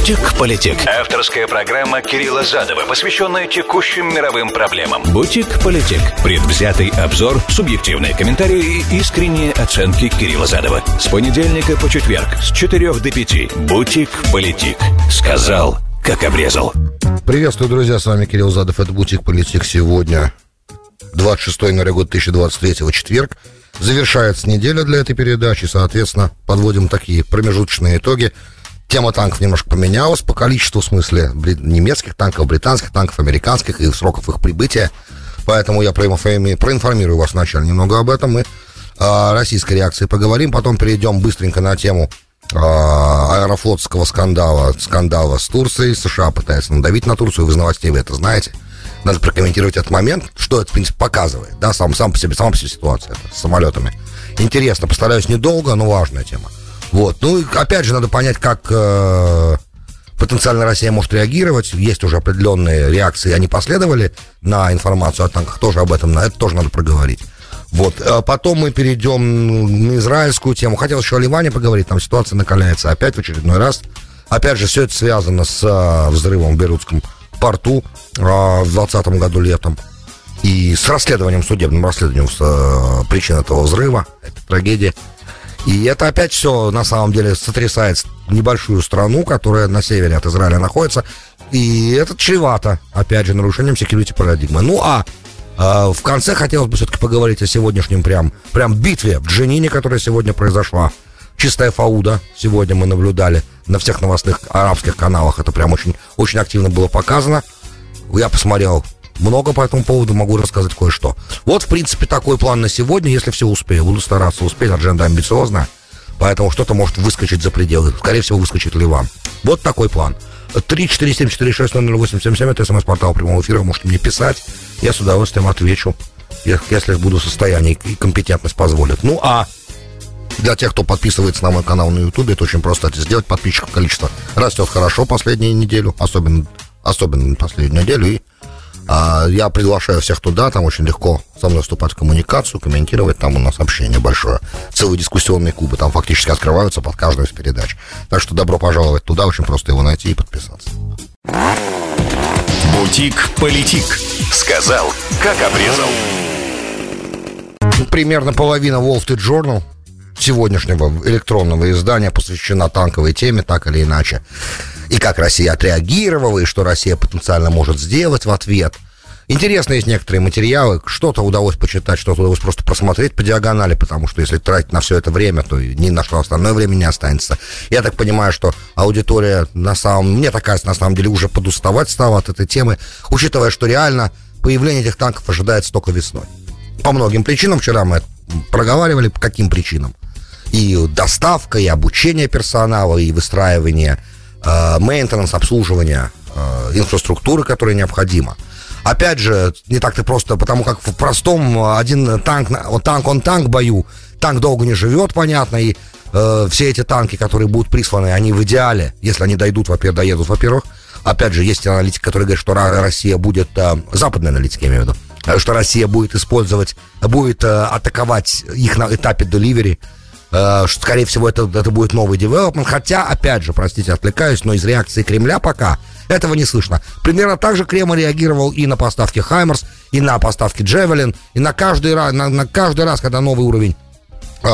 «Бутик-политик». Авторская программа Кирилла Задова, посвященная текущим мировым проблемам. «Бутик-политик». Предвзятый обзор, субъективные комментарии и искренние оценки Кирилла Задова. С понедельника по четверг с 4 до 5. «Бутик-политик». Сказал, как обрезал. Приветствую, друзья, с вами Кирилл Задов, это «Бутик-политик» сегодня. 26 января года 2023, четверг. Завершается неделя для этой передачи, соответственно, подводим такие промежуточные итоги. Тема танков немножко поменялась по количеству, в смысле немецких танков, британских танков, американских и сроков их прибытия. Поэтому я проинформирую вас вначале немного об этом. Мы о российской реакции поговорим, потом перейдем быстренько на тему аэрофлотского скандала, скандала с Турцией. США пытается надавить на Турцию, вы из новостей вы это знаете. Надо прокомментировать этот момент, что это, в принципе, показывает, да, сам, сам по себе, сама по себе ситуация с самолетами. Интересно, постараюсь недолго, но важная тема. Вот. Ну, опять же, надо понять, как э, потенциально Россия может реагировать. Есть уже определенные реакции, они последовали на информацию о танках, тоже об этом, на это тоже надо проговорить. Вот. А потом мы перейдем на израильскую тему. Хотел еще о Ливане поговорить, там ситуация накаляется опять в очередной раз. Опять же, все это связано с а, взрывом в Бейрутском порту а, в 2020 году летом. И с расследованием, судебным расследованием причин этого взрыва, этой трагедии. И это опять все, на самом деле, сотрясает небольшую страну, которая на севере от Израиля находится. И это чревато, опять же, нарушением security парадигмы. Ну, а э, в конце хотелось бы все-таки поговорить о сегодняшнем прям, прям битве в Дженине, которая сегодня произошла. Чистая фауда сегодня мы наблюдали на всех новостных арабских каналах. Это прям очень, очень активно было показано. Я посмотрел много по этому поводу, могу рассказать кое-что. Вот, в принципе, такой план на сегодня, если все успею. Буду стараться успеть, адженда амбициозная, поэтому что-то может выскочить за пределы. Скорее всего, выскочит Ливан. Вот такой план. 347460087 это смс-портал прямого эфира, можете мне писать. Я с удовольствием отвечу, если буду в состоянии и компетентность позволит. Ну, а для тех, кто подписывается на мой канал на YouTube, это очень просто это сделать. Подписчиков количество растет хорошо последнюю неделю, особенно, особенно последнюю неделю. И я приглашаю всех туда, там очень легко со мной вступать в коммуникацию, комментировать, там у нас общение большое. Целые дискуссионные клубы там фактически открываются под каждую из передач. Так что добро пожаловать туда, очень просто его найти и подписаться. Бутик-политик. Сказал, как обрезал. Примерно половина Wall Street Journal сегодняшнего электронного издания посвящена танковой теме, так или иначе и как Россия отреагировала, и что Россия потенциально может сделать в ответ. Интересно есть некоторые материалы, что-то удалось почитать, что-то удалось просто просмотреть по диагонали, потому что если тратить на все это время, то ни на что остальное время не останется. Я так понимаю, что аудитория на самом... Мне так кажется, на самом деле уже подуставать стала от этой темы, учитывая, что реально появление этих танков ожидается только весной. По многим причинам, вчера мы проговаривали, по каким причинам. И доставка, и обучение персонала, и выстраивание мейнтенанс, обслуживания э, инфраструктуры, которая необходима. Опять же, не так-то просто, потому как в простом один танк, танк он танк бою, танк долго не живет, понятно, и э, все эти танки, которые будут присланы, они в идеале, если они дойдут, во-первых, доедут, во-первых, опять же, есть аналитики, которые говорят, что Россия будет, э, западные аналитики, я имею в виду, э, что Россия будет использовать, будет э, атаковать их на этапе деливери, Э, что, скорее всего, это, это будет новый девелопмент. Хотя, опять же, простите, отвлекаюсь, но из реакции Кремля пока этого не слышно. Примерно так же Кремль реагировал и на поставки Хаймерс, и на поставки Джевелин, и на каждый, раз, на, на каждый раз, когда новый уровень э,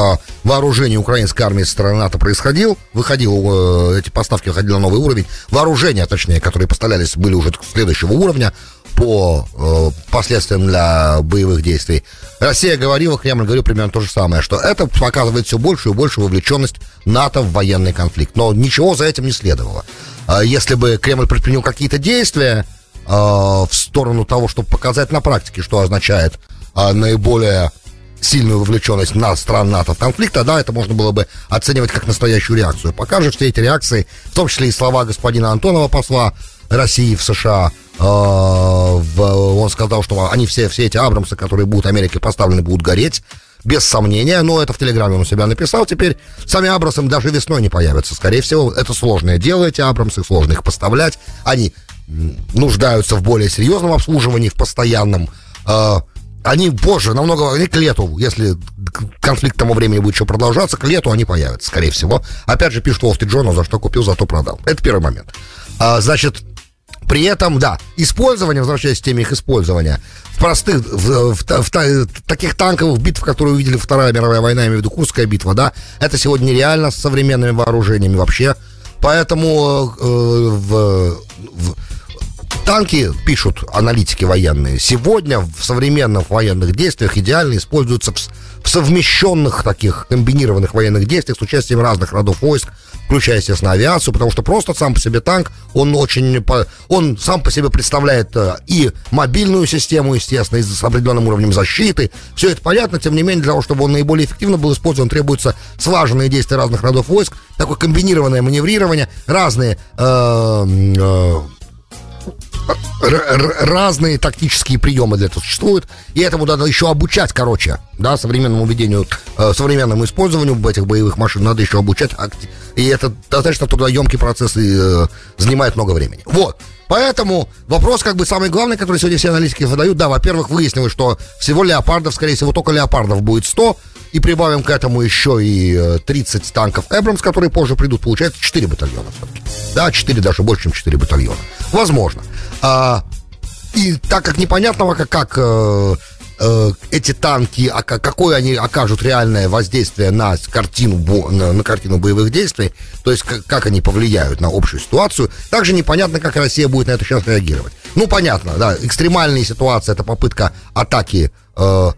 вооружения украинской армии со стороны НАТО происходил, выходил, э, эти поставки выходили на новый уровень, вооружения, точнее, которые поставлялись, были уже следующего уровня, по э, последствиям для боевых действий. Россия говорила, Кремль говорил примерно то же самое, что это показывает все большую и большую вовлеченность НАТО в военный конфликт. Но ничего за этим не следовало. Э, если бы Кремль предпринял какие-то действия э, в сторону того, чтобы показать на практике, что означает э, наиболее сильную вовлеченность на стран НАТО в конфликт, тогда это можно было бы оценивать как настоящую реакцию. Пока же все эти реакции, в том числе и слова господина Антонова, посла России в США, а, он сказал, что они все, все эти Абрамсы, которые будут Америке поставлены, будут гореть. Без сомнения, но это в Телеграме он у себя написал. Теперь сами Абрамсы даже весной не появятся. Скорее всего, это сложное дело, эти Абрамсы, сложно их поставлять. Они нуждаются в более серьезном обслуживании, в постоянном. А, они позже, намного, они к лету, если конфликт к тому времени будет еще продолжаться, к лету они появятся, скорее всего. Опять же, пишет Wall Street за что купил, зато продал. Это первый момент. А, значит, при этом, да, использование, возвращаясь к теме их использования, в простых, в, в, в, в таких танковых битв, которые увидели Вторая мировая война, я имею в виду Курская битва, да, это сегодня нереально с современными вооружениями вообще. Поэтому э, в, в, танки, пишут аналитики военные, сегодня в современных военных действиях идеально используются в, совмещенных таких комбинированных военных действиях с участием разных родов войск, включая, естественно, авиацию, потому что просто сам по себе танк, он очень, он сам по себе представляет э, и мобильную систему, естественно, и с определенным уровнем защиты. Все это понятно, тем не менее, для того, чтобы он наиболее эффективно был использован, требуются слаженные действия разных родов войск, такое комбинированное маневрирование, разные э, э, разные тактические приемы для этого существуют, и этому надо еще обучать, короче, да, современному ведению, э, современному использованию этих боевых машин надо еще обучать, и это достаточно трудоемкий процесс и э, занимает много времени. Вот. Поэтому вопрос, как бы, самый главный, который сегодня все аналитики задают, да, во-первых, выяснилось, что всего леопардов, скорее всего, только леопардов будет 100, и прибавим к этому еще и 30 э, танков Эбрамс, которые позже придут, получается 4 батальона все-таки. Да, 4, даже больше, чем 4 батальона. Возможно. А, и так как непонятного, как, как э, э, эти танки, а, какое они окажут реальное воздействие на картину, на, на картину боевых действий, то есть как, как они повлияют на общую ситуацию, также непонятно, как Россия будет на это сейчас реагировать. Ну, понятно, да, экстремальные ситуации, это попытка атаки э,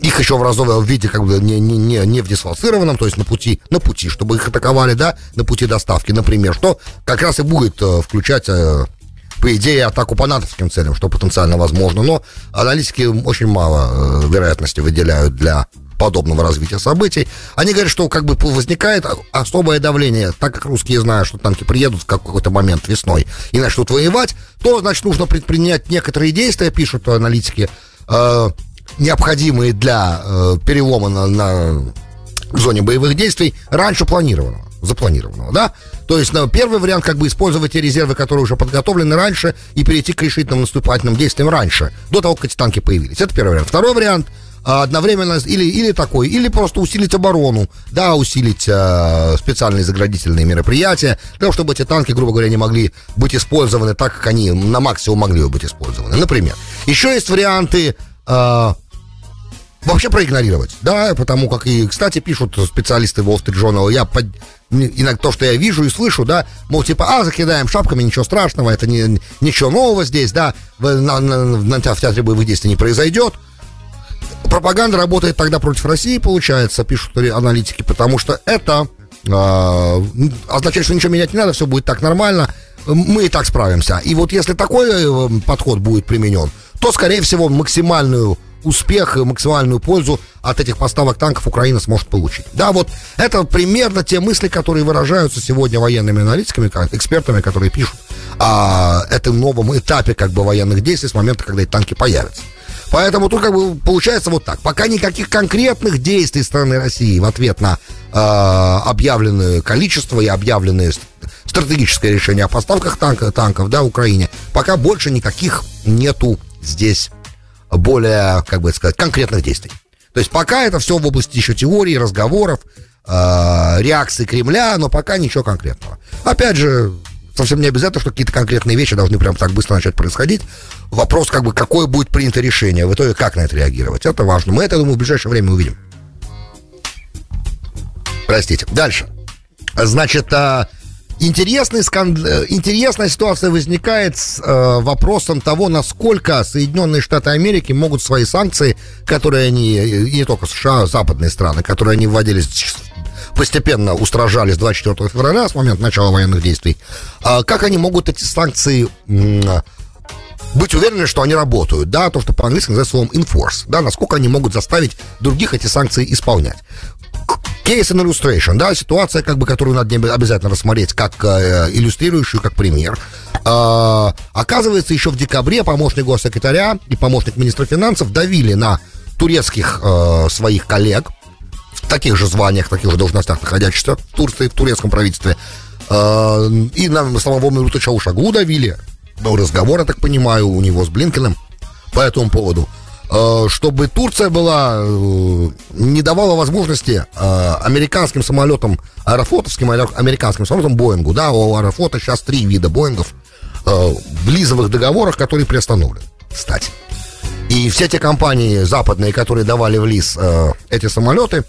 их еще в разовом виде, как бы не, не, не, не в дислоцированном, то есть на пути, на пути, чтобы их атаковали, да, на пути доставки, например, что как раз и будет э, включать э, по идее, атаку по натовским целям, что потенциально возможно, но аналитики очень мало э, вероятности выделяют для подобного развития событий. Они говорят, что как бы возникает особое давление, так как русские знают, что танки приедут в какой-то момент весной и начнут воевать, то, значит, нужно предпринять некоторые действия, пишут аналитики, э, необходимые для э, перелома на, на зоне боевых действий раньше планированного запланированного, да? То есть, ну, первый вариант, как бы использовать те резервы, которые уже подготовлены раньше, и перейти к решительным наступательным действиям раньше, до того, как эти танки появились. Это первый вариант. Второй вариант а, одновременно или, или такой, или просто усилить оборону, да, усилить э, специальные заградительные мероприятия, для того, чтобы эти танки, грубо говоря, не могли быть использованы так, как они на максимум могли бы быть использованы. Например. Еще есть варианты э, вообще проигнорировать, да, потому как и, кстати, пишут специалисты Wall Street Journal, я под, иногда то, что я вижу и слышу, да, мол, типа, а, закидаем шапками, ничего страшного, это не, ничего нового здесь, да, на, на, на, в театре боевых действий не произойдет. Пропаганда работает тогда против России, получается, пишут аналитики, потому что это э, означает, что ничего менять не надо, все будет так нормально, мы и так справимся. И вот если такой э, подход будет применен, то, скорее всего, максимальную успех и максимальную пользу от этих поставок танков Украина сможет получить. Да, вот это примерно те мысли, которые выражаются сегодня военными аналитиками, экспертами, которые пишут о этом новом этапе как бы военных действий с момента, когда эти танки появятся. Поэтому тут как бы получается вот так. Пока никаких конкретных действий страны России в ответ на э, объявленное количество и объявленное стратегическое решение о поставках танка, танков, да, Украине, пока больше никаких нету здесь более, как бы сказать, конкретных действий. То есть пока это все в области еще теории, разговоров, э, реакции Кремля, но пока ничего конкретного. Опять же, совсем не обязательно, что какие-то конкретные вещи должны прям так быстро начать происходить. Вопрос, как бы, какое будет принято решение, в итоге как на это реагировать. Это важно. Мы это, думаю, в ближайшее время увидим. Простите. Дальше. Значит, а, Интересный сканд... Э, интересная ситуация возникает с э, вопросом того, насколько Соединенные Штаты Америки могут свои санкции, которые они, и не только США, а западные страны, которые они вводили постепенно устражали с 24 февраля, с момента начала военных действий, э, как они могут эти санкции э, быть уверены, что они работают, да, то, что по-английски называется словом enforce, да, насколько они могут заставить других эти санкции исполнять. Case and illustration, да, ситуация, как бы, которую надо обязательно рассмотреть как э, иллюстрирующую, как пример. Э, оказывается, еще в декабре помощник госсекретаря и помощник министра финансов давили на турецких э, своих коллег, в таких же званиях, таких же должностях находящихся в Турции, в турецком правительстве, э, и на самого Мирута Чаушагу давили. Был разговор, я так понимаю, у него с Блинкиным по этому поводу. Э, чтобы Турция была, э, не давала возможности э, американским самолетам, аэрофлотовским, американским самолетам Боингу, да, у аэрофлота сейчас три вида Боингов, в лизовых договорах, которые приостановлены, кстати. И все те компании западные, которые давали в лиз эти самолеты,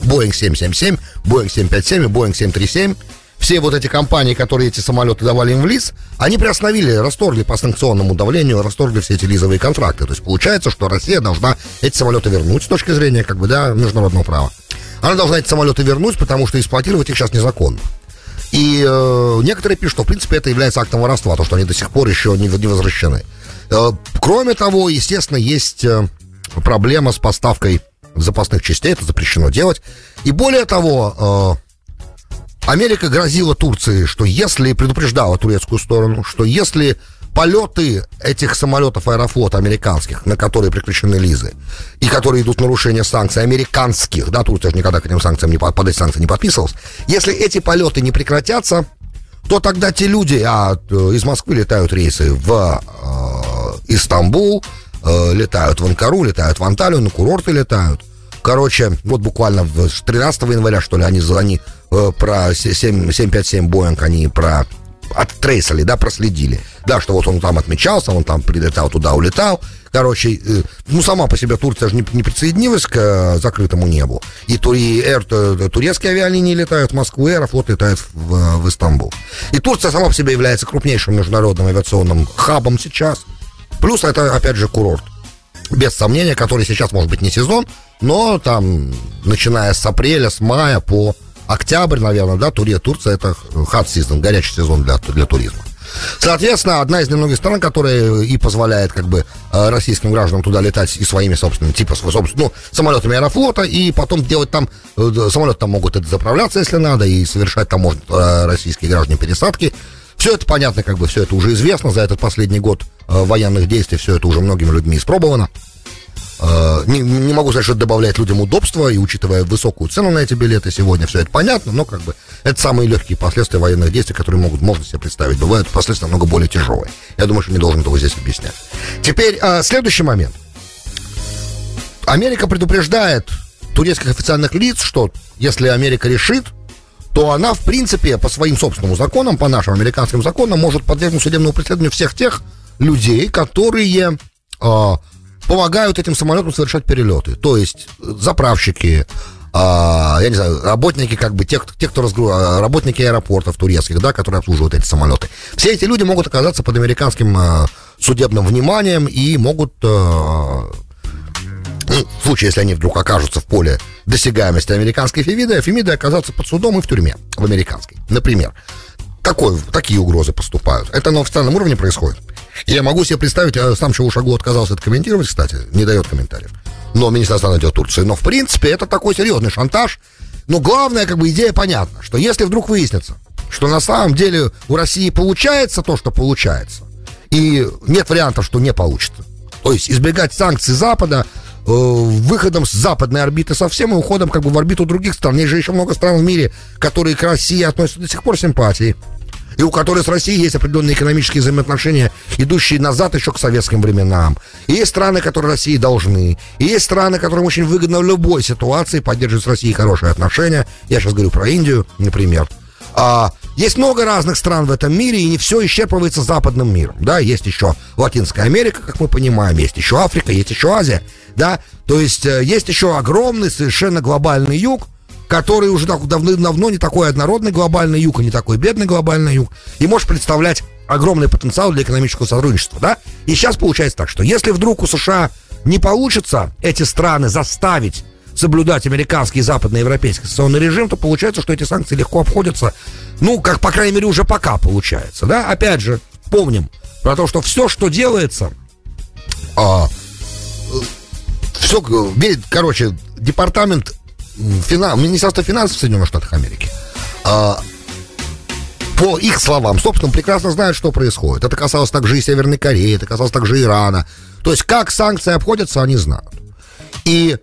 Boeing 777, Boeing 757 и Boeing 737, все вот эти компании, которые эти самолеты давали им в лиз, они приостановили, расторгли по санкционному давлению, расторгли все эти лизовые контракты. То есть получается, что Россия должна эти самолеты вернуть с точки зрения как бы, да, международного права. Она должна эти самолеты вернуть, потому что эксплуатировать их сейчас незаконно. И э, некоторые пишут, что в принципе это является актом воровства, то, что они до сих пор еще не, не возвращены. Э, кроме того, естественно, есть э, проблема с поставкой запасных частей, это запрещено делать. И более того, э, Америка грозила Турции, что если, предупреждала турецкую сторону, что если полеты этих самолетов аэрофлота американских, на которые прекращены лизы, и которые идут нарушение санкций американских, да, Турция же никогда к этим санкциям не, под эти санкции не подписывалась, если эти полеты не прекратятся, то тогда те люди, а э, из Москвы летают рейсы в э, Истамбул, э, летают в Анкару, летают в Анталию, на курорты летают. Короче, вот буквально 13 января, что ли, они, они э, про 7, 757 Боинг, они про оттрейсали, да, проследили. Да, что вот он там отмечался, он там прилетал туда, улетал. Короче, э, ну, сама по себе Турция же не, не присоединилась к э, закрытому небу. И, тур, и эр, турецкие авиалинии летают в Москву, и Аэрофлот летает в, в Истамбул. И Турция сама по себе является крупнейшим международным авиационным хабом сейчас. Плюс это, опять же, курорт. Без сомнения, который сейчас, может быть, не сезон, но там, начиная с апреля, с мая по октябрь, наверное, да, Турия, Турция это hot сезон, горячий сезон для, для туризма. Соответственно, одна из немногих стран, которая и позволяет как бы э, российским гражданам туда летать и своими собственными, типа, ну, самолетами аэрофлота, и потом делать там, э, самолеты там могут это заправляться, если надо, и совершать там может э, российские граждане пересадки. Все это понятно, как бы все это уже известно, за этот последний год военных действий все это уже многими людьми испробовано. Э, не, не могу сказать, что это добавляет людям удобства, и учитывая высокую цену на эти билеты сегодня, все это понятно, но как бы это самые легкие последствия военных действий, которые могут, можно себе представить. Бывают последствия намного более тяжелые. Я думаю, что не должен этого здесь объяснять. Теперь э, следующий момент. Америка предупреждает турецких официальных лиц, что если Америка решит, то она, в принципе, по своим собственным законам, по нашим американским законам, может подвергнуть судебному преследованию всех тех людей, которые э, помогают этим самолетам совершать перелеты. То есть заправщики, а, я не знаю, работники, как бы, те, те кто разгру... А, работники аэропортов турецких, да, которые обслуживают эти самолеты. Все эти люди могут оказаться под американским а, судебным вниманием и могут, а, ну, в случае, если они вдруг окажутся в поле досягаемости американской фемиды, фемиды оказаться под судом и в тюрьме, в американской, например. Такой, такие угрозы поступают. Это на официальном уровне происходит. Я могу себе представить, сам Чавушаглу отказался это комментировать, кстати, не дает комментариев. Но Министерство иностранных Турции. Но, в принципе, это такой серьезный шантаж. Но главная, как бы, идея понятна, что если вдруг выяснится, что на самом деле у России получается то, что получается, и нет вариантов, что не получится, то есть избегать санкций Запада, э, выходом с западной орбиты совсем и уходом как бы в орбиту других стран. Есть же еще много стран в мире, которые к России относятся до сих пор симпатии и у которой с Россией есть определенные экономические взаимоотношения, идущие назад еще к советским временам. И есть страны, которые России должны. И есть страны, которым очень выгодно в любой ситуации поддерживать с Россией хорошие отношения. Я сейчас говорю про Индию, например. А, есть много разных стран в этом мире, и не все исчерпывается западным миром. Да, есть еще Латинская Америка, как мы понимаем, есть еще Африка, есть еще Азия. Да, то есть э, есть еще огромный, совершенно глобальный юг, который уже так давным-давно не такой однородный глобальный юг, и не такой бедный глобальный юг, и может представлять огромный потенциал для экономического сотрудничества, да? И сейчас получается так, что если вдруг у США не получится эти страны заставить соблюдать американский и западноевропейский санкционный режим, то получается, что эти санкции легко обходятся, ну, как, по крайней мере, уже пока получается, да? Опять же, помним про то, что все, что делается, а, все, короче, департамент финан, Министерство финансов Соединенных Штатов Америки, а, по их словам, собственно, прекрасно знают, что происходит. Это касалось также и Северной Кореи, это касалось также Ирана. То есть, как санкции обходятся, они знают. И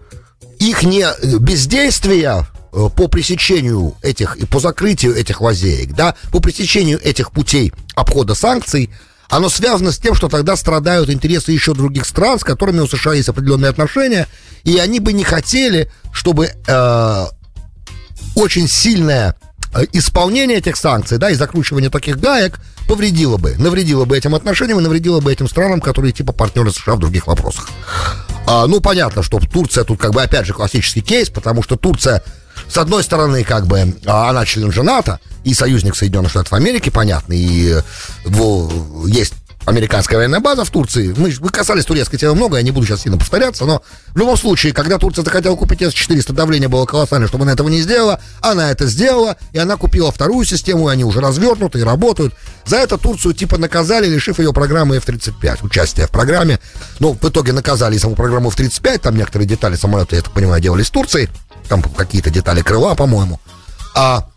их не бездействие э, по пресечению этих и по закрытию этих лазеек, да, по пресечению этих путей обхода санкций, оно связано с тем, что тогда страдают интересы еще других стран, с которыми у США есть определенные отношения, и они бы не хотели, чтобы э, очень сильное э, исполнение этих санкций, да, и закручивание таких гаек повредило бы, навредило бы этим отношениям и навредило бы этим странам, которые типа партнеры США в других вопросах. А, ну, понятно, что Турция тут как бы опять же классический кейс, потому что Турция с одной стороны, как бы, а, она член НАТО и союзник Соединенных Штатов Америки, понятно, и в, есть американская военная база в Турции. Мы, мы касались турецкой темы много, я не буду сейчас сильно повторяться, но в любом случае, когда Турция захотела купить С-400, давление было колоссальное, чтобы она этого не сделала. Она это сделала, и она купила вторую систему, и они уже развернуты и работают. За это Турцию типа наказали, лишив ее программы F-35, участия в программе. Ну, в итоге наказали саму программу F-35, там некоторые детали самолета, я так понимаю, делались в Турции. Там какие-то детали крыла, по-моему. А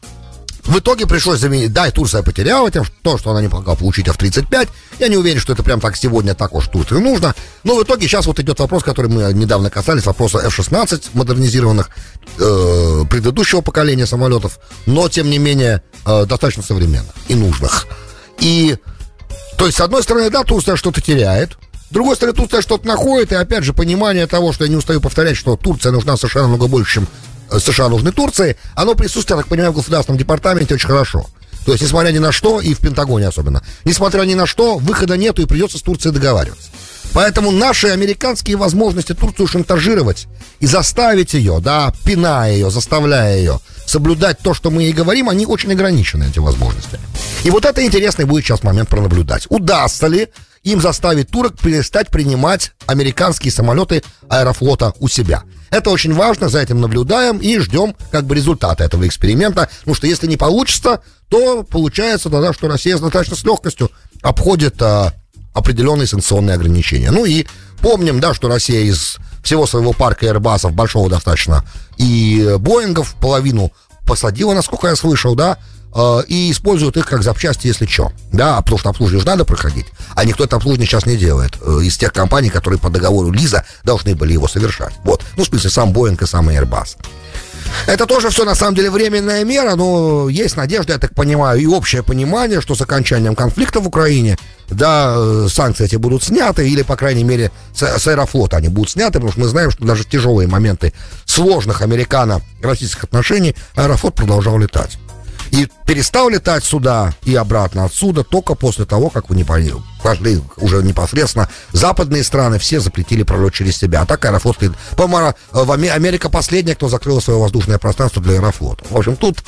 в итоге пришлось заменить. Да, и Турция потеряла тем, то, что она не могла получить F-35. Я не уверен, что это прям так сегодня так уж Турции нужно. Но в итоге сейчас вот идет вопрос, который мы недавно касались, вопроса F-16 модернизированных э, предыдущего поколения самолетов, но тем не менее э, достаточно современных и нужных. И то есть, с одной стороны, да, Турция что-то теряет, с другой стороны, Турция что-то находит, и опять же, понимание того, что я не устаю повторять, что Турция нужна совершенно намного больше, чем США нужны Турции, оно присутствует, я так понимаю, в Государственном департаменте очень хорошо. То есть, несмотря ни на что, и в Пентагоне особенно, несмотря ни на что, выхода нету и придется с Турцией договариваться. Поэтому наши американские возможности Турцию шантажировать и заставить ее, да, пиная ее, заставляя ее соблюдать то, что мы ей говорим, они очень ограничены, эти возможности. И вот это интересный будет сейчас момент пронаблюдать. Удастся ли им заставить турок перестать принимать американские самолеты аэрофлота у себя? Это очень важно, за этим наблюдаем и ждем как бы результата этого эксперимента. Потому что если не получится, то получается тогда, что Россия достаточно с легкостью обходит а, определенные санкционные ограничения. Ну и помним, да, что Россия из всего своего парка Airbus'ов, большого достаточно, и Боингов половину посадила, насколько я слышал, да, Э, и используют их как запчасти, если что. Да, потому что обслуживание же надо проходить, а никто это обслуживание сейчас не делает. Э, из тех компаний, которые по договору Лиза должны были его совершать. Вот. Ну, в смысле, сам Боинг и сам Airbus. Это тоже все на самом деле временная мера, но есть надежда, я так понимаю, и общее понимание, что с окончанием конфликта в Украине, да, э, санкции эти будут сняты, или, по крайней мере, с, с аэрофлота они будут сняты, потому что мы знаем, что даже в тяжелые моменты сложных американо-российских отношений аэрофлот продолжал летать. И перестал летать сюда и обратно отсюда только после того, как вы не пошли уже непосредственно западные страны, все запретили пролет через себя. А так Аэрофлот, по-моему, в Америка последняя, кто закрыл свое воздушное пространство для Аэрофлота. В общем, тут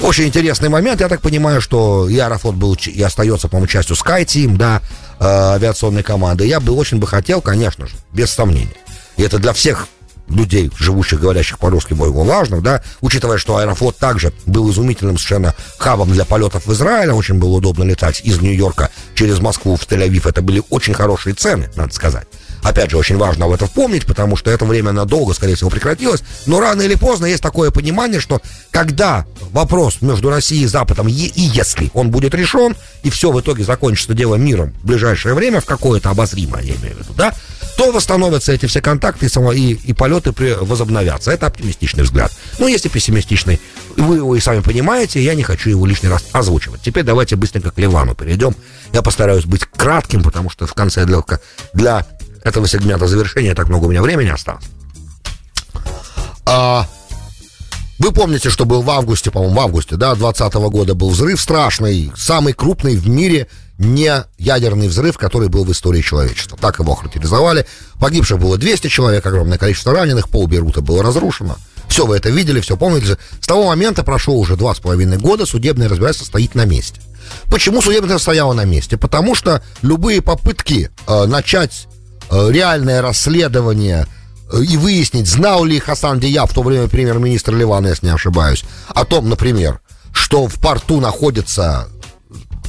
очень интересный момент. Я так понимаю, что и Аэрофлот был и остается, по-моему, частью SkyTeam, да, э, авиационной команды. Я бы очень бы хотел, конечно же, без сомнения. И это для всех людей, живущих, говорящих по-русски, более важных, да, учитывая, что Аэрофлот также был изумительным совершенно хабом для полетов в Израиль, очень было удобно летать из Нью-Йорка через Москву в Тель-Авив, это были очень хорошие цены, надо сказать. Опять же, очень важно об этом помнить, потому что это время надолго, скорее всего, прекратилось. Но рано или поздно есть такое понимание, что когда вопрос между Россией и Западом, и если он будет решен, и все в итоге закончится дело миром в ближайшее время, в какое-то обозримое, я имею в виду, да, то восстановятся эти все контакты и, и, и полеты при, возобновятся. Это оптимистичный взгляд. Но если пессимистичный, вы его и сами понимаете, я не хочу его лишний раз озвучивать. Теперь давайте быстренько к Ливану перейдем. Я постараюсь быть кратким, потому что в конце для, для этого сегмента завершения так много у меня времени осталось. А, вы помните, что был в августе, по-моему, в августе, да, 2020 года был взрыв страшный, самый крупный в мире не ядерный взрыв, который был в истории человечества. Так его характеризовали. Погибших было 200 человек, огромное количество раненых, пол Бейрута было разрушено. Все вы это видели, все помните. С того момента прошло уже два с половиной года, судебное разбирательство стоит на месте. Почему судебное стояло на месте? Потому что любые попытки э, начать реальное расследование э, и выяснить, знал ли Хасан Дияб, в то время премьер-министр Ливана, если не ошибаюсь, о том, например, что в порту находится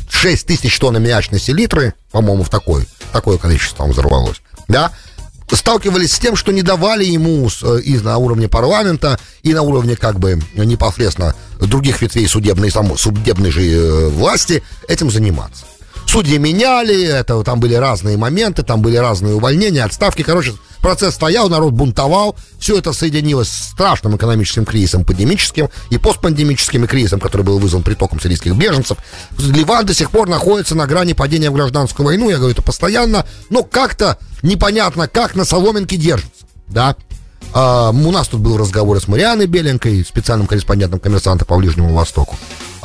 6 тысяч тонн аммиачной селитры, по-моему, в такой, такое количество там взорвалось, да, сталкивались с тем, что не давали ему э, и на уровне парламента, и на уровне как бы непосредственно других ветвей судебной, само, судебной же э, власти этим заниматься. Судьи меняли, это, там были разные моменты, там были разные увольнения, отставки, короче, процесс стоял, народ бунтовал, все это соединилось с страшным экономическим кризисом, пандемическим и постпандемическим кризисом, который был вызван притоком сирийских беженцев. Ливан до сих пор находится на грани падения в гражданскую войну, я говорю это постоянно, но как-то непонятно, как на соломинке держится, да. А, у нас тут был разговор с Марианой Беленкой, специальным корреспондентом коммерсанта по Ближнему Востоку.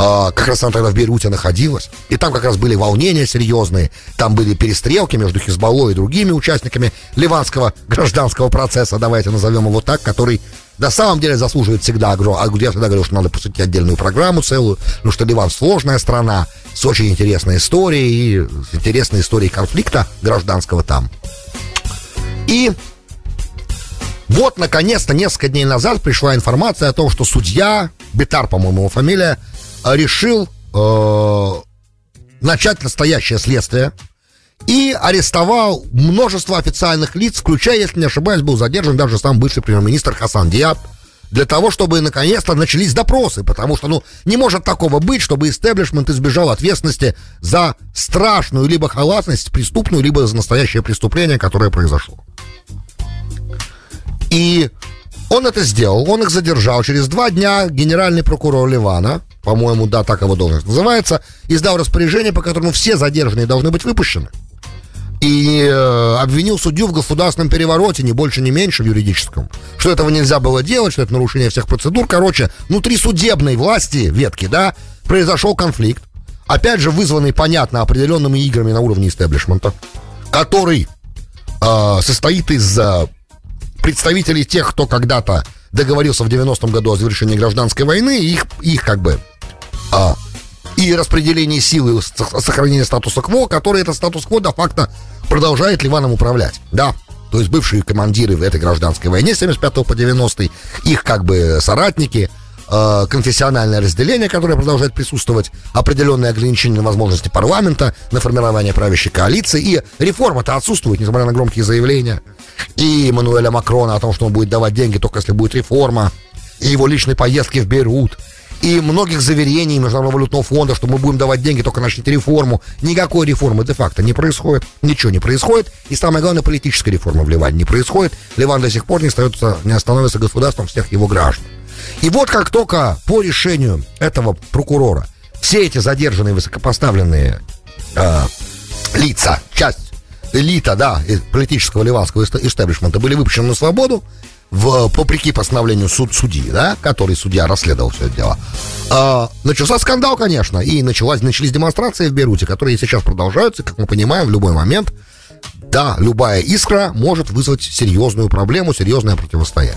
А, как раз она тогда в Бейруте находилась. И там как раз были волнения серьезные. Там были перестрелки между Хизбаллой и другими участниками ливанского гражданского процесса, давайте назовем его так, который на самом деле заслуживает всегда огром... А я всегда говорю, что надо посвятить отдельную программу целую, потому что Ливан сложная страна, с очень интересной историей, и с интересной историей конфликта гражданского там. И вот, наконец-то, несколько дней назад пришла информация о том, что судья, Бетар, по-моему, его фамилия, решил э, начать настоящее следствие и арестовал множество официальных лиц, включая, если не ошибаюсь, был задержан даже сам бывший премьер-министр Хасан Диаб, для того, чтобы наконец-то начались допросы, потому что, ну, не может такого быть, чтобы истеблишмент избежал ответственности за страшную либо халатность преступную, либо за настоящее преступление, которое произошло. И он это сделал, он их задержал. Через два дня генеральный прокурор Ливана, по-моему, да, так его должность называется, издал распоряжение, по которому все задержанные должны быть выпущены. И э, обвинил судью в государственном перевороте, ни больше, ни меньше в юридическом. Что этого нельзя было делать, что это нарушение всех процедур. Короче, внутри судебной власти, ветки, да, произошел конфликт. Опять же, вызванный, понятно, определенными играми на уровне истеблишмента, который э, состоит из э, представителей тех, кто когда-то договорился в 90-м году о завершении гражданской войны, их, их как бы а, и распределение силы, сохранение статуса КВО, который это статус-кво де-факто продолжает Ливаном управлять. Да, то есть бывшие командиры в этой гражданской войне 75 по 90 их как бы соратники, э, конфессиональное разделение, которое продолжает присутствовать, определенные ограничения на возможности парламента, на формирование правящей коалиции, и реформа-то отсутствует, несмотря на громкие заявления и Мануэля Макрона о том, что он будет давать деньги только если будет реформа, и его личной поездки в Бейрут, и многих заверений Международного валютного фонда, что мы будем давать деньги, только начните реформу. Никакой реформы де-факто не происходит, ничего не происходит, и самое главное, политическая реформа в Ливане не происходит. Ливан до сих пор не, остается, не становится государством всех его граждан. И вот как только по решению этого прокурора все эти задержанные высокопоставленные э, лица, часть элита, да, политического ливанского истеблишмента были выпущены на свободу, в, попреки постановлению суд, судьи, да, который судья расследовал все это дело, а, начался скандал, конечно, и началась, начались демонстрации в Бейруте, которые сейчас продолжаются, как мы понимаем, в любой момент, да, любая искра может вызвать серьезную проблему, серьезное противостояние.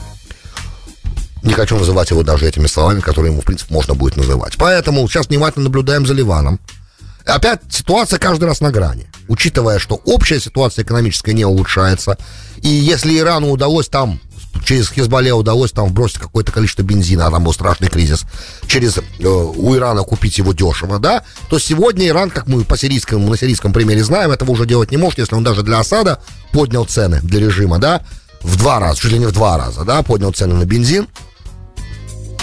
Не хочу называть его даже этими словами, которые ему, в принципе, можно будет называть. Поэтому сейчас внимательно наблюдаем за Ливаном. Опять ситуация каждый раз на грани. Учитывая, что общая ситуация экономическая не улучшается. И если Ирану удалось там через Хизбалле удалось там вбросить какое-то количество бензина, а там был страшный кризис, через э, у Ирана купить его дешево, да, то сегодня Иран, как мы по сирийскому, на сирийском примере знаем, этого уже делать не может, если он даже для осада поднял цены для режима, да, в два раза, чуть ли не в два раза, да, поднял цены на бензин,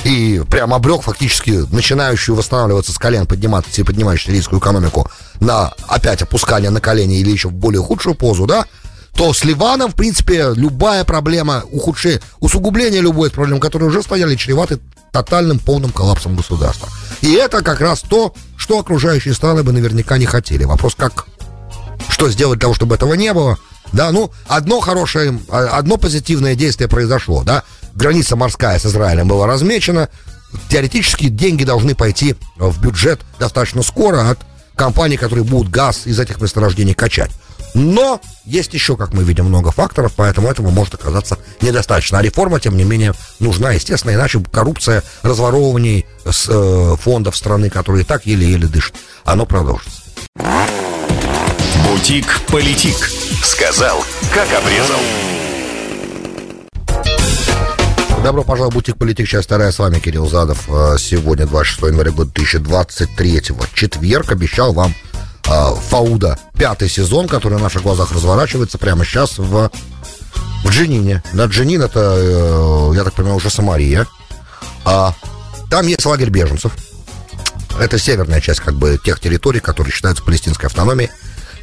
и прям обрек фактически начинающую восстанавливаться с колен, подниматься и поднимающую сирийскую экономику на опять опускание на колени или еще в более худшую позу, да, то с Ливаном, в принципе, любая проблема, ухудшение, усугубление любой проблем, которые уже стояли, чреваты тотальным полным коллапсом государства. И это как раз то, что окружающие страны бы наверняка не хотели. Вопрос, как, что сделать для того, чтобы этого не было. Да, ну, одно хорошее, одно позитивное действие произошло, да. Граница морская с Израилем была размечена. Теоретически деньги должны пойти в бюджет достаточно скоро от компаний, которые будут газ из этих месторождений качать. Но есть еще, как мы видим, много факторов, поэтому этого может оказаться недостаточно. А реформа, тем не менее, нужна, естественно, иначе коррупция, разворовываний с, э, фондов страны, которые так еле-еле дышат, оно продолжится. Бутик-политик. Сказал, как обрезал. Добро пожаловать в Бутик Политик, часть вторая. С вами Кирилл Задов. Э, сегодня 26 января года 2023. Четверг обещал вам э, Фауда пятый сезон, который на наших глазах разворачивается прямо сейчас в, в Джинине. На Джинин это, э, я так понимаю, уже Самария. А, там есть лагерь беженцев. Это северная часть как бы тех территорий, которые считаются палестинской автономией.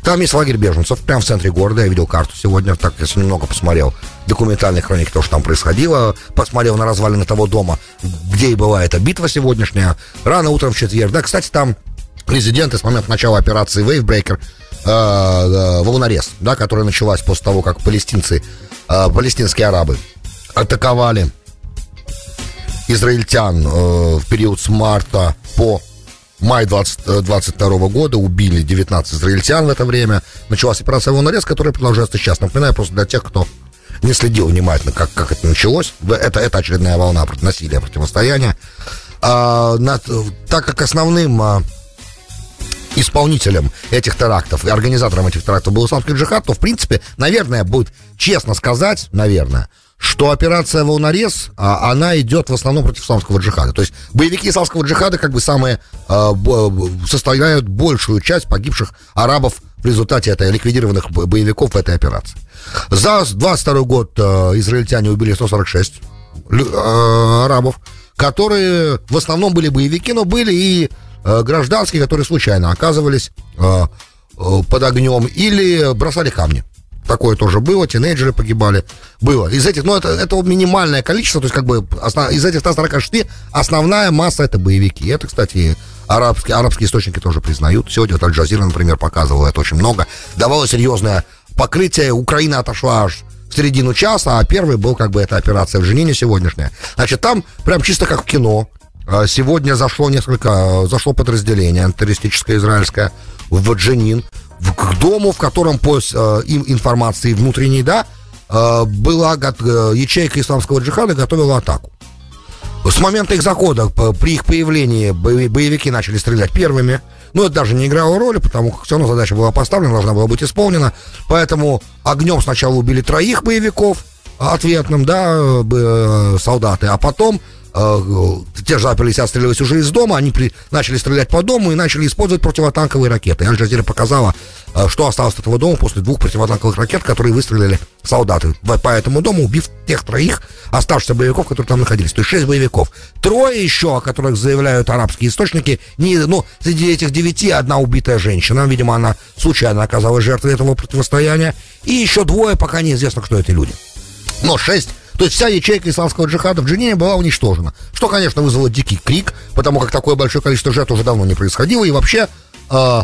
Там есть лагерь беженцев, прямо в центре города. Я видел карту сегодня, так если немного посмотрел документальные хроники, то, что там происходило. Посмотрел на развалины того дома, где и была эта битва сегодняшняя. Рано утром в четверг. Да, кстати, там президенты с момента начала операции Wavebreaker э, э, волнорез, да, которая началась после того, как палестинцы, э, палестинские арабы атаковали израильтян э, в период с марта по май 20, 22 э, года убили 19 израильтян в это время. Началась операция «Волнорез», которая продолжается сейчас. Напоминаю просто для тех, кто не следил внимательно, как, как это началось. Это, это очередная волна насилия, противостояния. А, над, так как основным а, исполнителем этих терактов и организатором этих терактов был исламский джихад, то, в принципе, наверное, будет честно сказать, наверное, что операция «Волнорез», а, она идет в основном против исламского джихада. То есть боевики исламского джихада как бы самые а, составляют большую часть погибших арабов в результате этой ликвидированных боевиков в этой операции. За 22 год а, израильтяне убили 146 арабов, которые в основном были боевики, но были и гражданские, которые случайно оказывались под огнем или бросали камни. Такое тоже было, тинейджеры погибали. Было. Из этих, ну, это, это минимальное количество, то есть, как бы, основ, из этих 146 основная масса это боевики. Это, кстати, арабские, арабские источники тоже признают. Сегодня вот Аль-Джазира, например, показывала это очень много. Давало серьезное покрытие. Украина отошла аж в середину часа, а первый был, как бы, эта операция в Женине сегодняшняя. Значит, там прям чисто как в кино. А, сегодня зашло несколько, зашло подразделение террористическое израильское в Дженин к дому, в котором по э, им информации внутренней, да, э, была э, ячейка исламского джихада готовила атаку. С момента их захода, при их появлении, боевики начали стрелять первыми. Но это даже не играло роли, потому как все равно задача была поставлена, должна была быть исполнена. Поэтому огнем сначала убили троих боевиков, ответным, да, солдаты, а потом Э, те же А-50 отстреливались уже из дома, они при, начали стрелять по дому и начали использовать противотанковые ракеты. Аль-Джазира показала, э, что осталось от этого дома после двух противотанковых ракет, которые выстрелили солдаты по этому дому, убив тех троих оставшихся боевиков, которые там находились. То есть шесть боевиков. Трое еще, о которых заявляют арабские источники, не, ну, среди этих девяти одна убитая женщина. Видимо, она случайно оказалась жертвой этого противостояния. И еще двое, пока неизвестно, кто эти люди. Но шесть то есть вся ячейка исламского джихада в Джинине была уничтожена. Что, конечно, вызвало дикий крик, потому как такое большое количество жертв уже давно не происходило. И вообще э,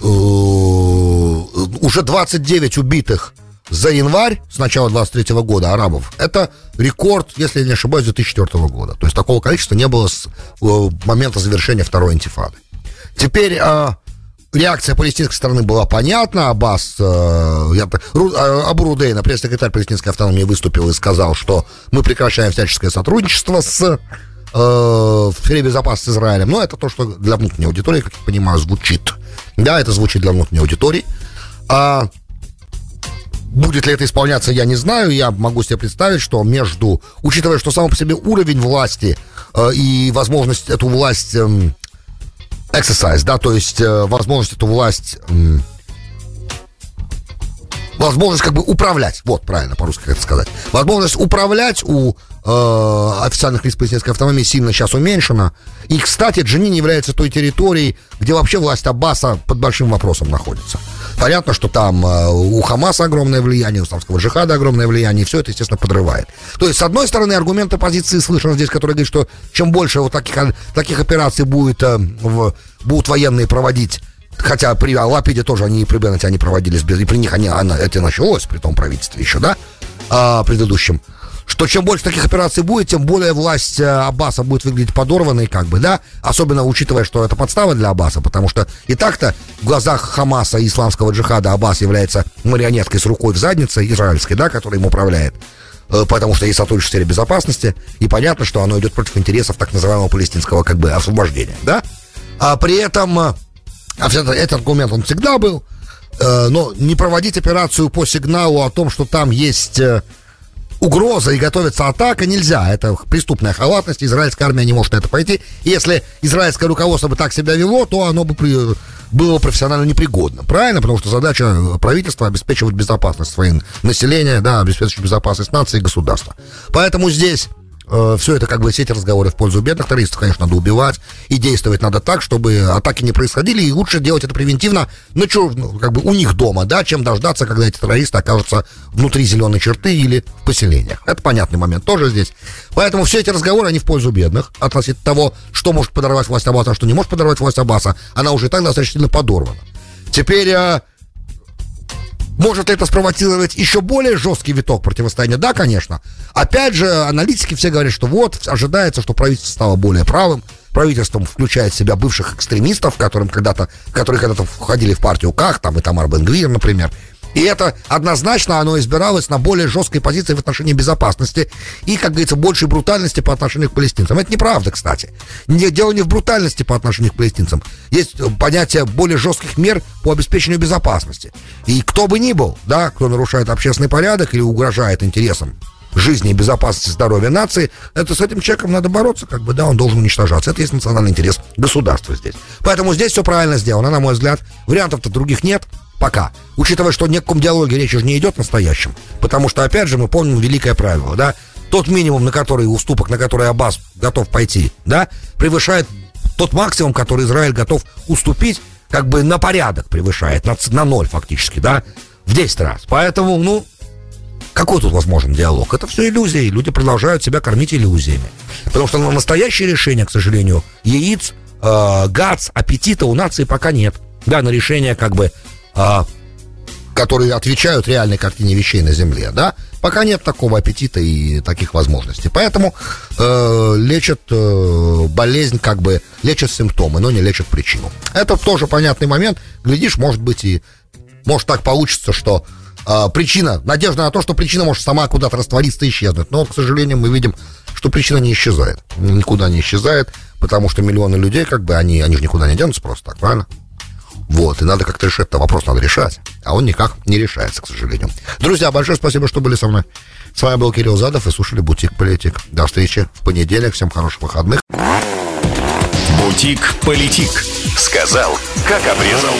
э, уже 29 убитых за январь с начала 23 года арабов. Это рекорд, если я не ошибаюсь, 2004 года. То есть такого количества не было с э, момента завершения второй антифады. Теперь э, реакция палестинской стороны была понятна. Аббас, э, я, Ру, э, Абу Рудейна, пресс-секретарь палестинской автономии, выступил и сказал, что мы прекращаем всяческое сотрудничество с э, в сфере безопасности с Израилем. Но это то, что для внутренней аудитории, как я понимаю, звучит. Да, это звучит для внутренней аудитории. А Будет ли это исполняться, я не знаю. Я могу себе представить, что между, учитывая, что сам по себе уровень власти э, и возможность эту власть э, exercise, да, то есть э, возможность эту власть, э, возможность как бы управлять, вот правильно по-русски это сказать, возможность управлять у э, официальных лиц палестинской автономии сильно сейчас уменьшена. И, кстати, Джинин является той территорией, где вообще власть Аббаса под большим вопросом находится. Понятно, что там э, у Хамаса огромное влияние, у исламского джихада огромное влияние, и все это, естественно, подрывает. То есть, с одной стороны, аргумент оппозиции слышен здесь, который говорит, что чем больше вот таких, таких операций будет, э, в, будут военные проводить Хотя при Лапиде тоже они и при Беннете они проводились без... И при них они, она, это началось, при том правительстве еще, да, а, предыдущем что чем больше таких операций будет, тем более власть э, Аббаса будет выглядеть подорванной, как бы, да, особенно учитывая, что это подстава для Аббаса, потому что и так-то в глазах Хамаса и исламского джихада Аббас является марионеткой с рукой в заднице израильской, да, которая им управляет э, потому что есть сотрудничество в безопасности, и понятно, что оно идет против интересов так называемого палестинского как бы освобождения, да? А при этом, а этот аргумент он всегда был, но не проводить операцию по сигналу о том, что там есть угроза и готовится атака, нельзя. Это преступная халатность, израильская армия не может на это пойти. Если израильское руководство бы так себя вело, то оно бы при, было профессионально непригодно. Правильно? Потому что задача правительства обеспечивать безопасность своим населения, да, обеспечивать безопасность нации и государства. Поэтому здесь э, все это как бы все эти разговоры в пользу бедных террористов, конечно, надо убивать, и действовать надо так, чтобы атаки не происходили, и лучше делать это превентивно, ну, ну, как бы у них дома, да, чем дождаться, когда эти террористы окажутся внутри зеленой черты или в поселениях. Это понятный момент тоже здесь. Поэтому все эти разговоры, они в пользу бедных, относительно того, что может подорвать власть Аббаса, а что не может подорвать власть Аббаса, она уже и так достаточно сильно подорвана. Теперь э, может это спровоцировать еще более жесткий виток противостояния? Да, конечно. Опять же, аналитики все говорят, что вот, ожидается, что правительство стало более правым, правительством включает в себя бывших экстремистов, которым когда-то, которые когда-то входили в партию КАХ, там и Тамар Бенгвир, например, и это однозначно оно избиралось на более жесткой позиции в отношении безопасности и, как говорится, большей брутальности по отношению к палестинцам. Это неправда, кстати. Дело не в брутальности по отношению к палестинцам. Есть понятие более жестких мер по обеспечению безопасности. И кто бы ни был, да, кто нарушает общественный порядок или угрожает интересам жизни и безопасности здоровья нации, это с этим человеком надо бороться, как бы, да, он должен уничтожаться. Это есть национальный интерес государства здесь. Поэтому здесь все правильно сделано, на мой взгляд. Вариантов-то других нет пока. Учитывая, что ни о каком диалоге речь уже не идет настоящем. Потому что, опять же, мы помним великое правило, да? Тот минимум, на который уступок, на который Аббас готов пойти, да, превышает тот максимум, который Израиль готов уступить, как бы на порядок превышает, на, на ноль фактически, да, в 10 раз. Поэтому, ну, какой тут возможен диалог? Это все иллюзии. Люди продолжают себя кормить иллюзиями. Потому что на настоящее решение, к сожалению, яиц, э, гац, аппетита у нации пока нет. Да, на решение как бы а, которые отвечают реальной картине вещей на Земле, да, пока нет такого аппетита и таких возможностей. Поэтому э, лечат э, болезнь, как бы лечат симптомы, но не лечат причину. Это тоже понятный момент. Глядишь, может быть и может так получится, что э, причина, надежда на то, что причина может сама куда-то раствориться и исчезнуть. Но, к сожалению, мы видим, что причина не исчезает. Никуда не исчезает, потому что миллионы людей, как бы, они, они же никуда не денутся просто так, правильно? Вот, и надо как-то решать, это вопрос надо решать. А он никак не решается, к сожалению. Друзья, большое спасибо, что были со мной. С вами был Кирилл Задов и слушали «Бутик Политик». До встречи в понедельник. Всем хороших выходных. «Бутик Политик». Сказал, как обрезал.